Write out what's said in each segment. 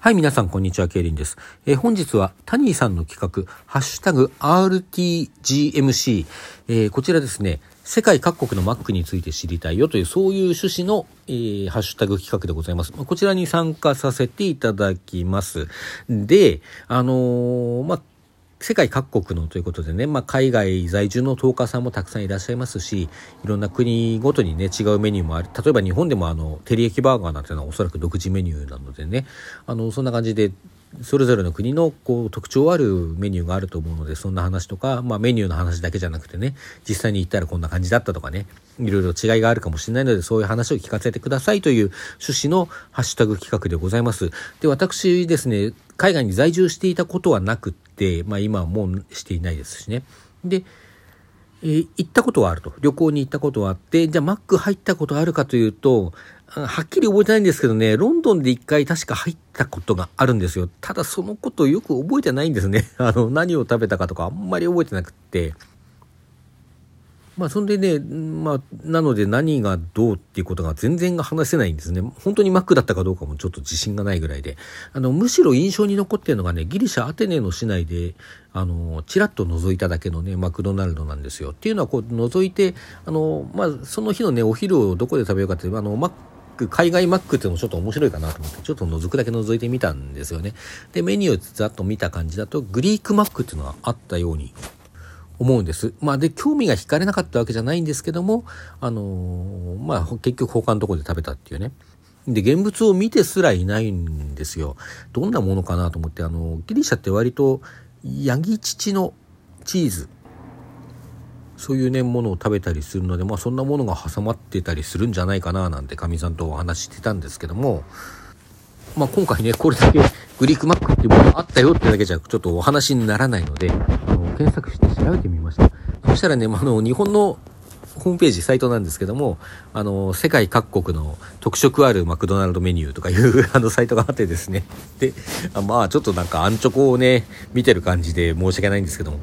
はい、皆さん、こんにちは、ケイリンです。えー本日は、タニーさんの企画、ハッシュタグ RTGMC、えーこちらですね、世界各国の Mac について知りたいよという、そういう趣旨の、えーハッシュタグ企画でございます。こちらに参加させていただきます。で、あのまあ、世界各国のということでね、まあ、海外在住のトーカーさんもたくさんいらっしゃいますし、いろんな国ごとにね、違うメニューもある。例えば日本でもあの、照り焼きバーガーなんていうのはおそらく独自メニューなのでね、あの、そんな感じで、それぞれの国のこう特徴あるメニューがあると思うので、そんな話とか、まあメニューの話だけじゃなくてね、実際に行ったらこんな感じだったとかね、いろいろ違いがあるかもしれないので、そういう話を聞かせてくださいという趣旨のハッシュタグ企画でございます。で、私ですね、海外に在住していたことはなくって、まあ今はもうしていないですしね。で、えー行ったことはあると。旅行に行ったことはあって、じゃあマック入ったことあるかというと、はっきり覚えてないんですけどね、ロンドンで一回確か入ったことがあるんですよ。ただそのことよく覚えてないんですね。あの、何を食べたかとかあんまり覚えてなくって。まあ、そんでね、まあ、なので何がどうっていうことが全然話せないんですね。本当にマックだったかどうかもちょっと自信がないぐらいで。あの、むしろ印象に残ってるのがね、ギリシャアテネの市内で、あの、ちらっと覗いただけのね、マクドナルドなんですよ。っていうのは、こう、覗いて、あの、まあ、その日のね、お昼をどこで食べようかっていう、あの、マック海外マックっていうのもちょっと面白いかなと思って、ちょっと覗くだけ覗いてみたんですよね。で、メニューをざっと見た感じだと、グリークマックっていうのがあったように思うんです。まあで、興味が惹かれなかったわけじゃないんですけども、あのーまあ結局他のとこで食べたっていうね。で、現物を見てすらいないんですよ。どんなものかなと思って、あの、ギリシャって割と、ヤギ乳のチーズ、そういうね、ものを食べたりするので、まあそんなものが挟まってたりするんじゃないかななんてかみさんとお話してたんですけども、まあ今回ね、これだけグリークマックっていうものがあったよってだけじゃちょっとお話にならないので、あの検索して調べてみました。そしたらね、まあの、日本のホームページ、サイトなんですけども、あの、世界各国の特色あるマクドナルドメニューとかいう あのサイトがあってですね。で、あまあちょっとなんかアンチョコをね、見てる感じで申し訳ないんですけども、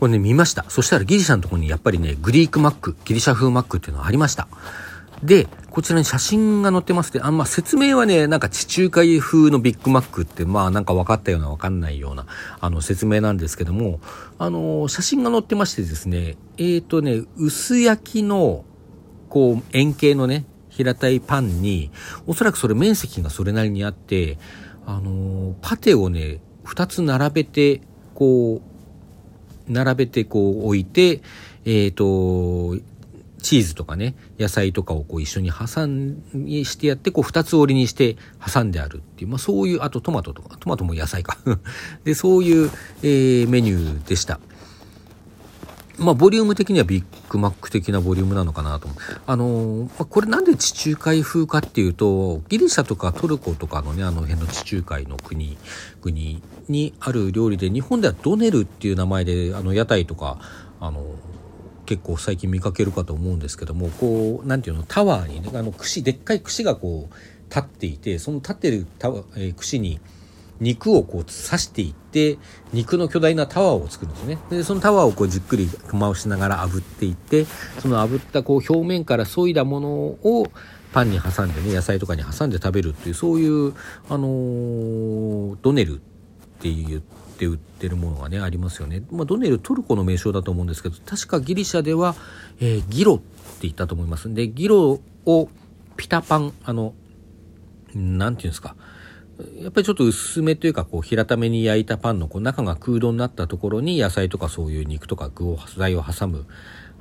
これね、見ました。そしたらギリシャのところにやっぱりね、グリークマック、ギリシャ風マックっていうのがありました。で、こちらに写真が載ってますで、あんま説明はね、なんか地中海風のビッグマックって、まあなんか分かったような分かんないような、あの説明なんですけども、あの、写真が載ってましてですね、えーとね、薄焼きの、こう、円形のね、平たいパンに、おそらくそれ面積がそれなりにあって、あの、パテをね、二つ並べて、こう、並べてこう置いて、えっ、と、チーズとかね、野菜とかをこう一緒に挟んにしてやって、こう二つ折りにして挟んであるっていう、まあそういう、あとトマトとか、トマトも野菜か。で、そういう、えーメニューでした。まあ、ボリューム的にはビッグマック的なボリュームなのかなと思う。あのー、これなんで地中海風かっていうと、ギリシャとかトルコとかのね、あの辺の地中海の国、国にある料理で、日本ではドネルっていう名前で、あの、屋台とか、あの結構最近見かけるかと思うんですけども、こう、なんていうの、タワーにね、あの、串、でっかい串がこう、立っていて、その立ってるタワえー串に、肉をこう刺していって、肉の巨大なタワーを作るんですね。で、そのタワーをこうじっくり回しながら炙っていって、その炙ったこう表面から削いだものをパンに挟んでね、野菜とかに挟んで食べるっていう、そういう、あのードネルって言って売ってるものがね、ありますよね。まあ、ドネルトルコの名称だと思うんですけど、確かギリシャでは、えーギロって言ったと思います。で、ギロをピタパン、あの、なんていうんですか。やっぱりちょっと薄めというか、こう、平ために焼いたパンの、こう、中が空洞になったところに野菜とかそういう肉とか具を、材を挟む、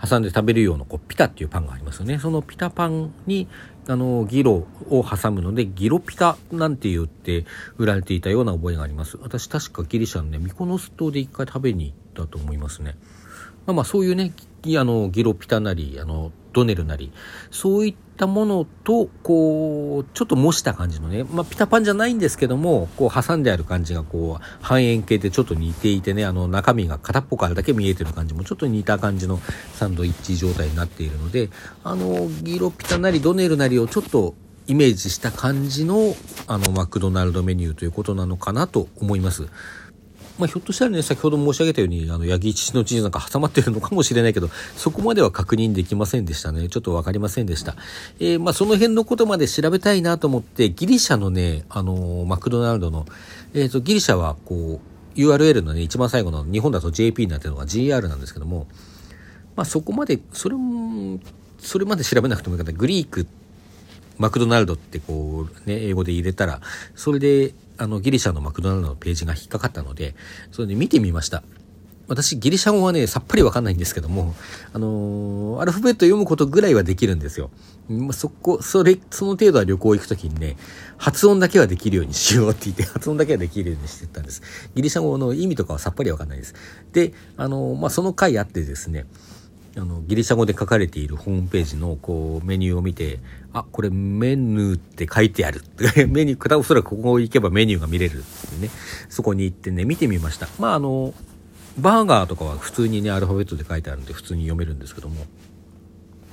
挟んで食べるような、こう、ピタっていうパンがありますよね。そのピタパンに、あの、ギロを挟むので、ギロピタなんて言って売られていたような覚えがあります。私確かギリシャのね、ミコノス島で一回食べに行ったと思いますね。まあまあそういうね、あの、ギロピタなり、あの、ドネルなり、そういったものと、こう、ちょっと模した感じのね、まあピタパンじゃないんですけども、こう挟んである感じがこう、半円形でちょっと似ていてね、あの中身が片っぽからだけ見えてる感じもちょっと似た感じのサンドイッチ状態になっているので、あの、ギロピタなりドネルなりをちょっとイメージした感じの、あの、マクドナルドメニューということなのかなと思います。まあ、ひょっとしたらね、先ほど申し上げたように、あの、八木父の地図なんか挟まってるのかもしれないけど、そこまでは確認できませんでしたね。ちょっとわかりませんでした。えー、まあ、その辺のことまで調べたいなと思って、ギリシャのね、あのー、マクドナルドの、えっ、ー、と、ギリシャは、こう、URL のね、一番最後の日本だと JP になってるのが GR なんですけども、まあ、そこまで、それも、それまで調べなくてもいいかった。グリーク、マクドナルドってこう、ね、英語で入れたら、それで、あの、ギリシャのマクドナルドのページが引っかかったので、それで見てみました。私、ギリシャ語はね、さっぱりわかんないんですけども、あのー、アルファベット読むことぐらいはできるんですよ。ま、そこ、それ、その程度は旅行行くときにね、発音だけはできるようにしようって言って、発音だけはできるようにしてたんです。ギリシャ語の意味とかはさっぱりわかんないです。で、あのー、まあ、その回あってですね、あのギリシャ語で書かれているホームページのこうメニューを見てあこれメヌーって書いてある メニューおそらくここ行けばメニューが見れるってね。そこに行ってね見てみました。まああのバーガーとかは普通にねアルファベットで書いてあるんで普通に読めるんですけども。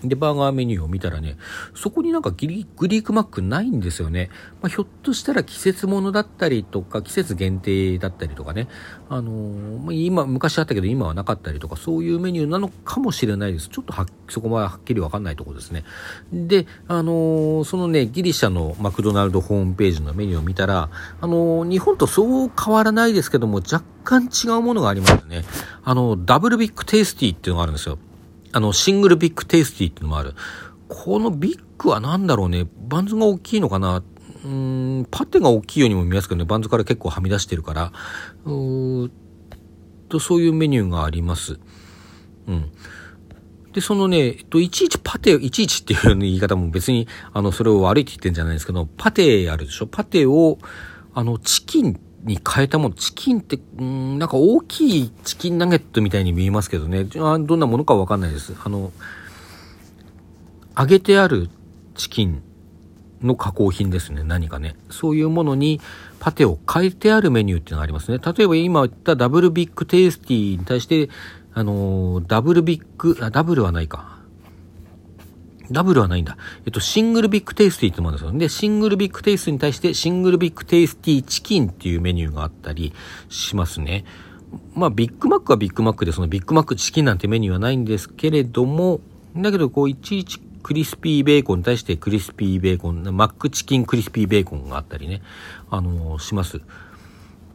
で、バーガーメニューを見たらね、そこになんかギリグリークマックないんですよね。まあ、ひょっとしたら季節物だったりとか、季節限定だったりとかね、あのー、今、昔あったけど今はなかったりとか、そういうメニューなのかもしれないです。ちょっとはそこまではっきりわかんないところですね。で、あのー、そのね、ギリシャのマクドナルドホームページのメニューを見たら、あのー、日本とそう変わらないですけども、若干違うものがありますね。あの、ダブルビッグテイスティっていうのがあるんですよ。あの、シングルビッグテイスティっていうのもある。このビッグは何だろうね。バンズが大きいのかなうん、パテが大きいようにも見えますけどね、バンズから結構はみ出してるから、うーと、そういうメニューがあります。うん。で、そのね、えっと、いちいちパテ、いちいちっていう言い方も別に、あの、それを悪いって言ってんじゃないですけど、パテあるでしょ？パテを、あの、チキンに変えたもの、チキンって、うん、なんか大きいチキンナゲットみたいに見えますけどね、どんなものかわかんないです。あの、揚げてあるチキンの加工品ですね、何かね。そういうものにパテを変えてあるメニューっていうのがありますね。例えば今言ったダブルビッグテイスティに対して、あのダブルビッグ、あ、ダブルはないか。ダブルはないんだ。えっと、シングルビッグテイスティってもあるんですよ。で、シングルビッグテイスティに対して、シングルビッグテイスティーチキンっていうメニューがあったりしますね。まあ、ビッグマックはビッグマックで、そのビッグマックチキンなんてメニューはないんですけれども、だけど、こう、いちいちクリスピーベーコンに対してクリスピーベーコン、マックチキンクリスピーベーコンがあったりね、あのー、します。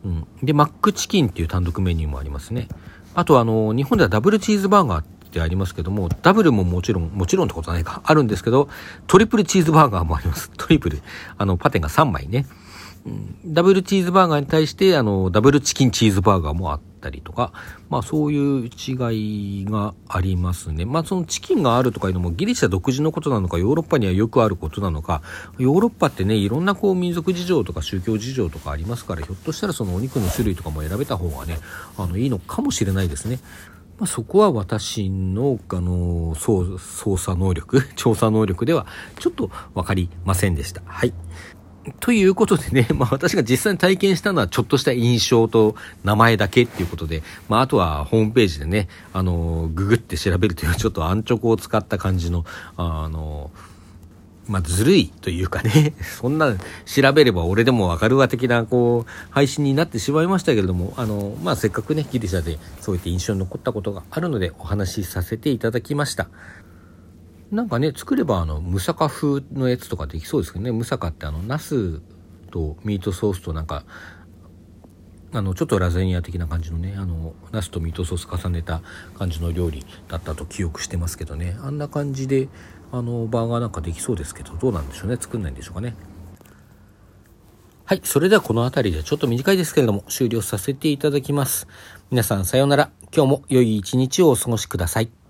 うん。で、マックチキンっていう単独メニューもありますね。あと、あのー、日本ではダブルチーズバーガーってありますけども、ダブルももちろん、もちろんってことはないか、あるんですけど、トリプルチーズバーガーもあります。トリプル。あの、パテが3枚ね。うん、ダブルチーズバーガーに対して、あの、ダブルチキンチーズバーガーもあったりとか、まあそういう違いがありますね。まあそのチキンがあるとかいうのもギリシャ独自のことなのか、ヨーロッパにはよくあることなのか、ヨーロッパってね、いろんなこう民族事情とか宗教事情とかありますから、ひょっとしたらそのお肉の種類とかも選べた方がね、あの、いいのかもしれないですね。まあ、そこは私の、あの、操作能力、調査能力ではちょっとわかりませんでした。はい。ということでね、まあ私が実際に体験したのはちょっとした印象と名前だけっていうことで、まああとはホームページでね、あの、ググって調べるというのはちょっと安直を使った感じの、あの、まあ、ずるいというかね、そんな調べれば俺でもわかるわ的な、こう、配信になってしまいましたけれども、あの、まあ、せっかくね、ギリシャでそういった印象に残ったことがあるのでお話しさせていただきました。なんかね、作ればあの、ムサカ風のやつとかできそうですけどね、ムサカってあの、ナスとミートソースとなんか、あの、ちょっとラザニア的な感じのね、あの、ナスとミートソース重ねた感じの料理だったと記憶してますけどね、あんな感じで、あのバーガーなんかできそうですけどどうなんでしょうね。作んないんでしょうかね。はいそれではこの辺りでちょっと短いですけれども終了させていただきます。皆さんさようなら。今日も良い一日をお過ごしください。